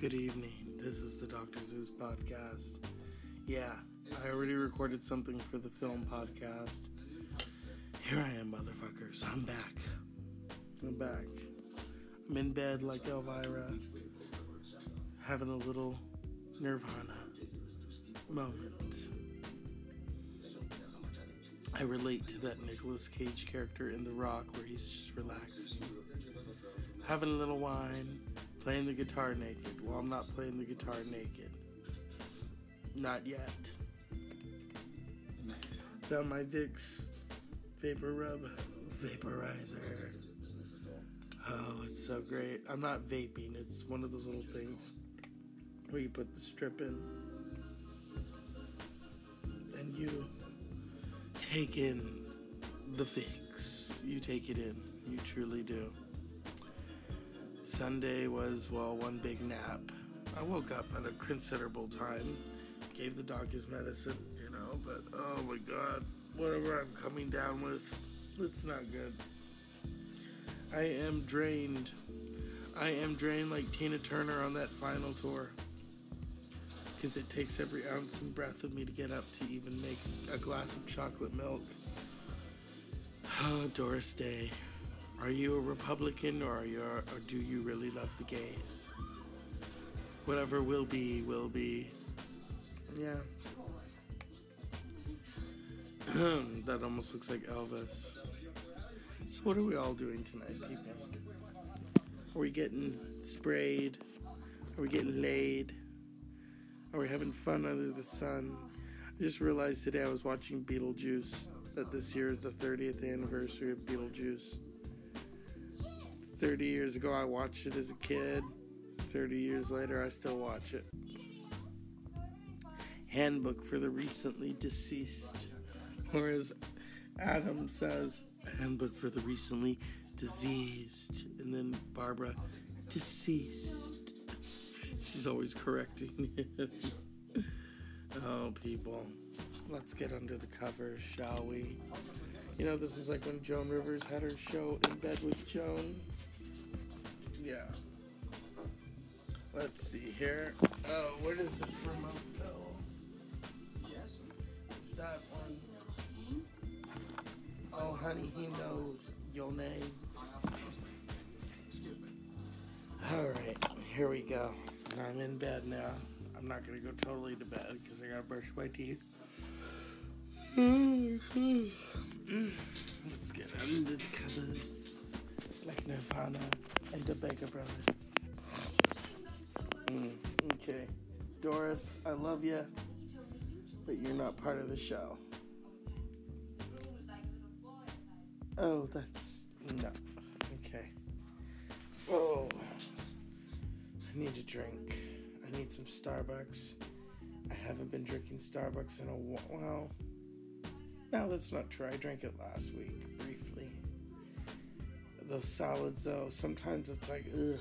Good evening. This is the Dr. Zeus podcast. Yeah, I already recorded something for the film podcast. Here I am, motherfuckers. I'm back. I'm back. I'm in bed like Elvira, having a little nirvana moment. I relate to that Nicolas Cage character in The Rock where he's just relaxing, having a little wine, playing the guitar naked. Well, I'm not playing the guitar naked. Not yet. Found my Vicks VapoRub Vaporizer. Oh, it's so great. I'm not vaping, it's one of those little things where you put the strip in and you take in the fix. You take it in. You truly do. Sunday was, well, one big nap. I woke up at a considerable time, gave the dog his medicine, you know, but oh my god, whatever I'm coming down with, it's not good. I am drained. I am drained like Tina Turner on that final tour. Because it takes every ounce and breath of me to get up to even make a glass of chocolate milk. Oh, Doris Day. Are you a Republican or, are you, or do you really love the gays? Whatever will be, will be. Yeah. that almost looks like Elvis. So, what are we all doing tonight, people? Are we getting sprayed? Are we getting laid? Are we having fun under the sun? I just realized today I was watching Beetlejuice, that this year is the 30th anniversary of Beetlejuice. 30 years ago, I watched it as a kid. 30 years later, I still watch it. Handbook for the recently deceased. Or as Adam says, Handbook for the recently diseased. And then Barbara, deceased. She's always correcting him. oh, people. Let's get under the covers, shall we? You know, this is like when Joan Rivers had her show in bed with Joan. Yeah. Let's see here. Oh, where does this remote go? Yes. Is that one? Oh, honey, he knows your name. Excuse me. Alright, here we go. And I'm in bed now. I'm not gonna go totally to bed because I gotta brush my teeth. Let's get under the covers like Nirvana and the Baker Brothers. Mm, okay, Doris, I love you, but you're not part of the show. Oh, that's no. Okay. Oh. I need a drink. I need some Starbucks. I haven't been drinking Starbucks in a while. Now let's not try. I drank it last week briefly. Those salads, though, sometimes it's like, ugh,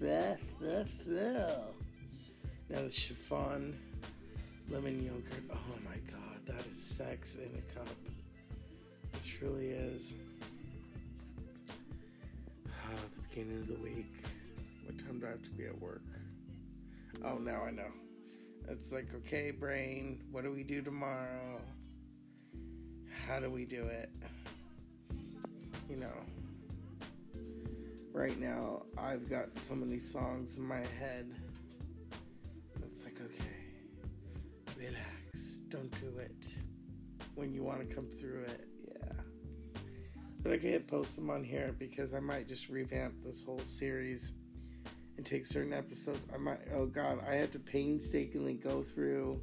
bleh, bleh, bleh. Now the chiffon lemon yogurt. Oh my god, that is sex in a cup. It truly is. The beginning of the week. What time do I have to be at work? Oh, now I know. It's like, okay, brain, what do we do tomorrow? How do we do it? You know, right now, I've got so many songs in my head. It's like, okay, relax, don't do it. When you want to come through it, yeah. But I can't post them on here because I might just revamp this whole series and take certain episodes. I might, oh god, I had to painstakingly go through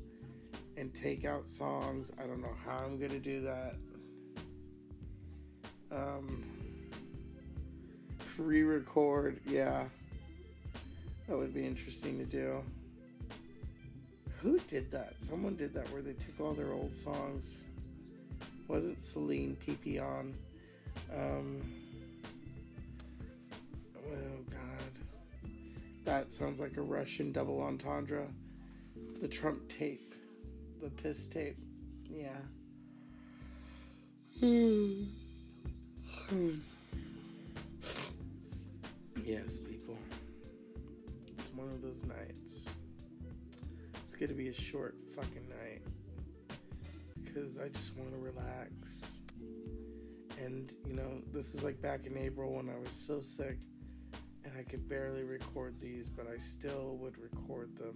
and take out songs. I don't know how I'm gonna do that. Um, re record, yeah. That would be interesting to do. Who did that? Someone did that where they took all their old songs. Wasn't Celine PP on? Um, oh god. That sounds like a Russian double entendre. The Trump tape. The piss tape. Yeah. Hmm. yes, people. It's one of those nights. It's gonna be a short fucking night because I just want to relax. And you know, this is like back in April when I was so sick and I could barely record these, but I still would record them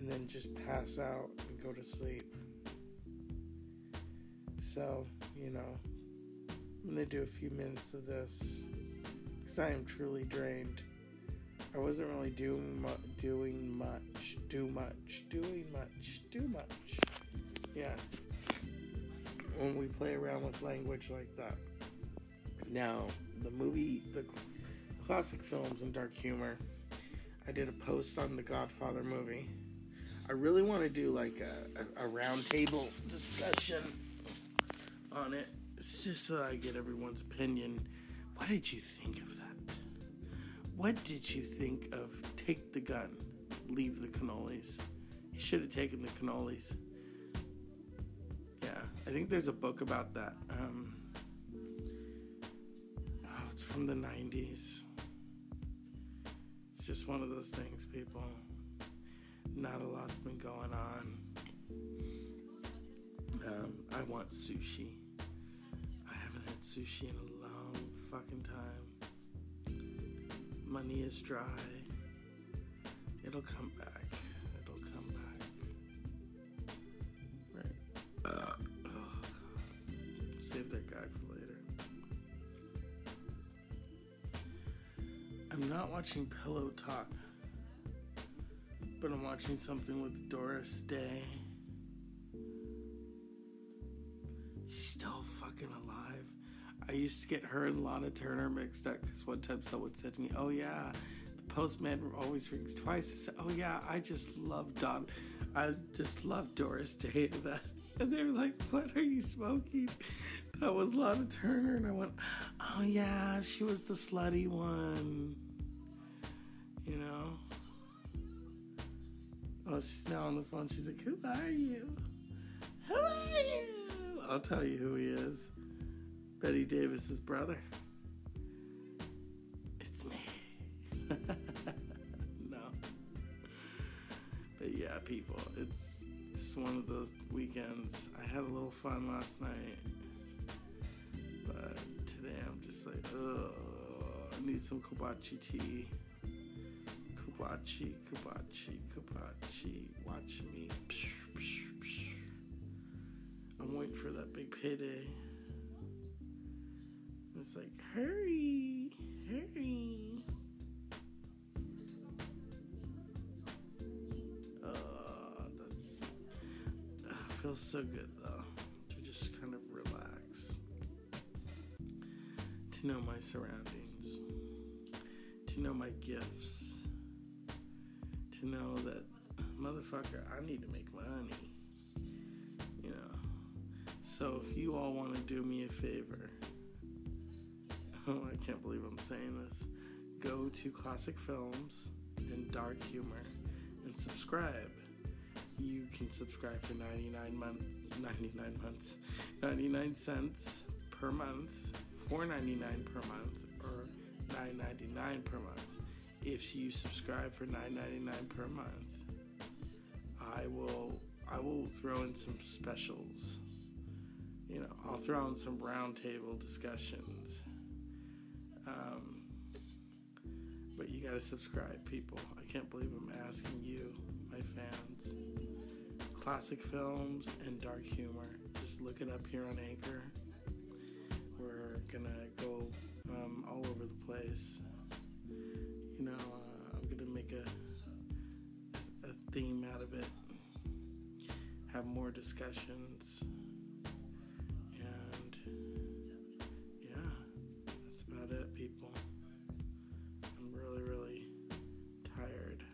and then just pass out go to sleep. So, you know, I'm gonna do a few minutes of this because I am truly drained. I wasn't really doing mu- doing much, do much, doing much, do much. Yeah. When we play around with language like that. Now, the movie, the classic films and dark humor. I did a post on the Godfather movie. I really want to do like a, a, a roundtable discussion on it. It's just so I get everyone's opinion. What did you think of that? What did you think of take the gun, leave the cannolis? You should have taken the cannolis. Yeah, I think there's a book about that. Um, oh, it's from the 90s. It's just one of those things, people. Not a lot's been going on. Um, I want sushi. I haven't had sushi in a long fucking time money is dry. It'll come back. It'll come back. Right. Uh, oh, God. Save that guy for later. I'm not watching Pillow Talk, but I'm watching something with Doris Day. She's still fucking alive. I used to get her and Lana Turner mixed up because one time someone said to me, "Oh yeah, the postman always rings twice." I said, "Oh yeah, I just love Don. I just love Doris Day." And that, and they were like, "What are you smoking?" That was Lana Turner, and I went, "Oh yeah, she was the slutty one." Oh, she's now on the phone. She's like, "Who are you? Who are you?" I'll tell you who he is. Bette Davis's brother. It's me. no. But yeah, people, it's just one of those weekends. I had a little fun last night. But today I'm just like, ugh, I need some kobachi tea. Kobachi, kobachi, kobachi. Watch me. I'm waiting for that big payday. It's like, hurry, hurry. Uh, that's uh, feels so good though to just kind of relax, to know my surroundings, to know my gifts, to know that motherfucker, I need to make money. You know. So if you all want to do me a favor oh, I can't believe I'm saying this. Go to Classic Films and Dark Humor and subscribe. You can subscribe for 99 months, 99 months, 99 cents per month, 4.99 per month, or 9.99 per month. If you subscribe for 9.99 per month, I will I will throw in some specials. You know, I'll throw in some roundtable discussions um, but you gotta subscribe, people. I can't believe I'm asking you, my fans. Classic films and dark humor. Just look it up here on Anchor. We're gonna go um, all over the place. You know, uh, I'm gonna make a, a theme out of it. Have more discussions. And yeah, that's about it, people. I'm really, really tired.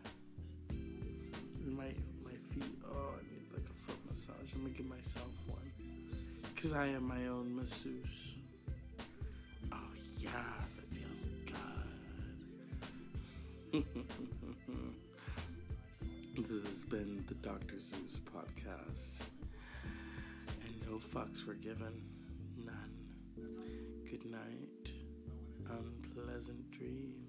My my feet. Oh, I need like a foot massage. I'm gonna give myself one because I am my own masseuse. This has been the Dr. Zeus podcast, and no fucks were given. None. Good night unpleasant dreams.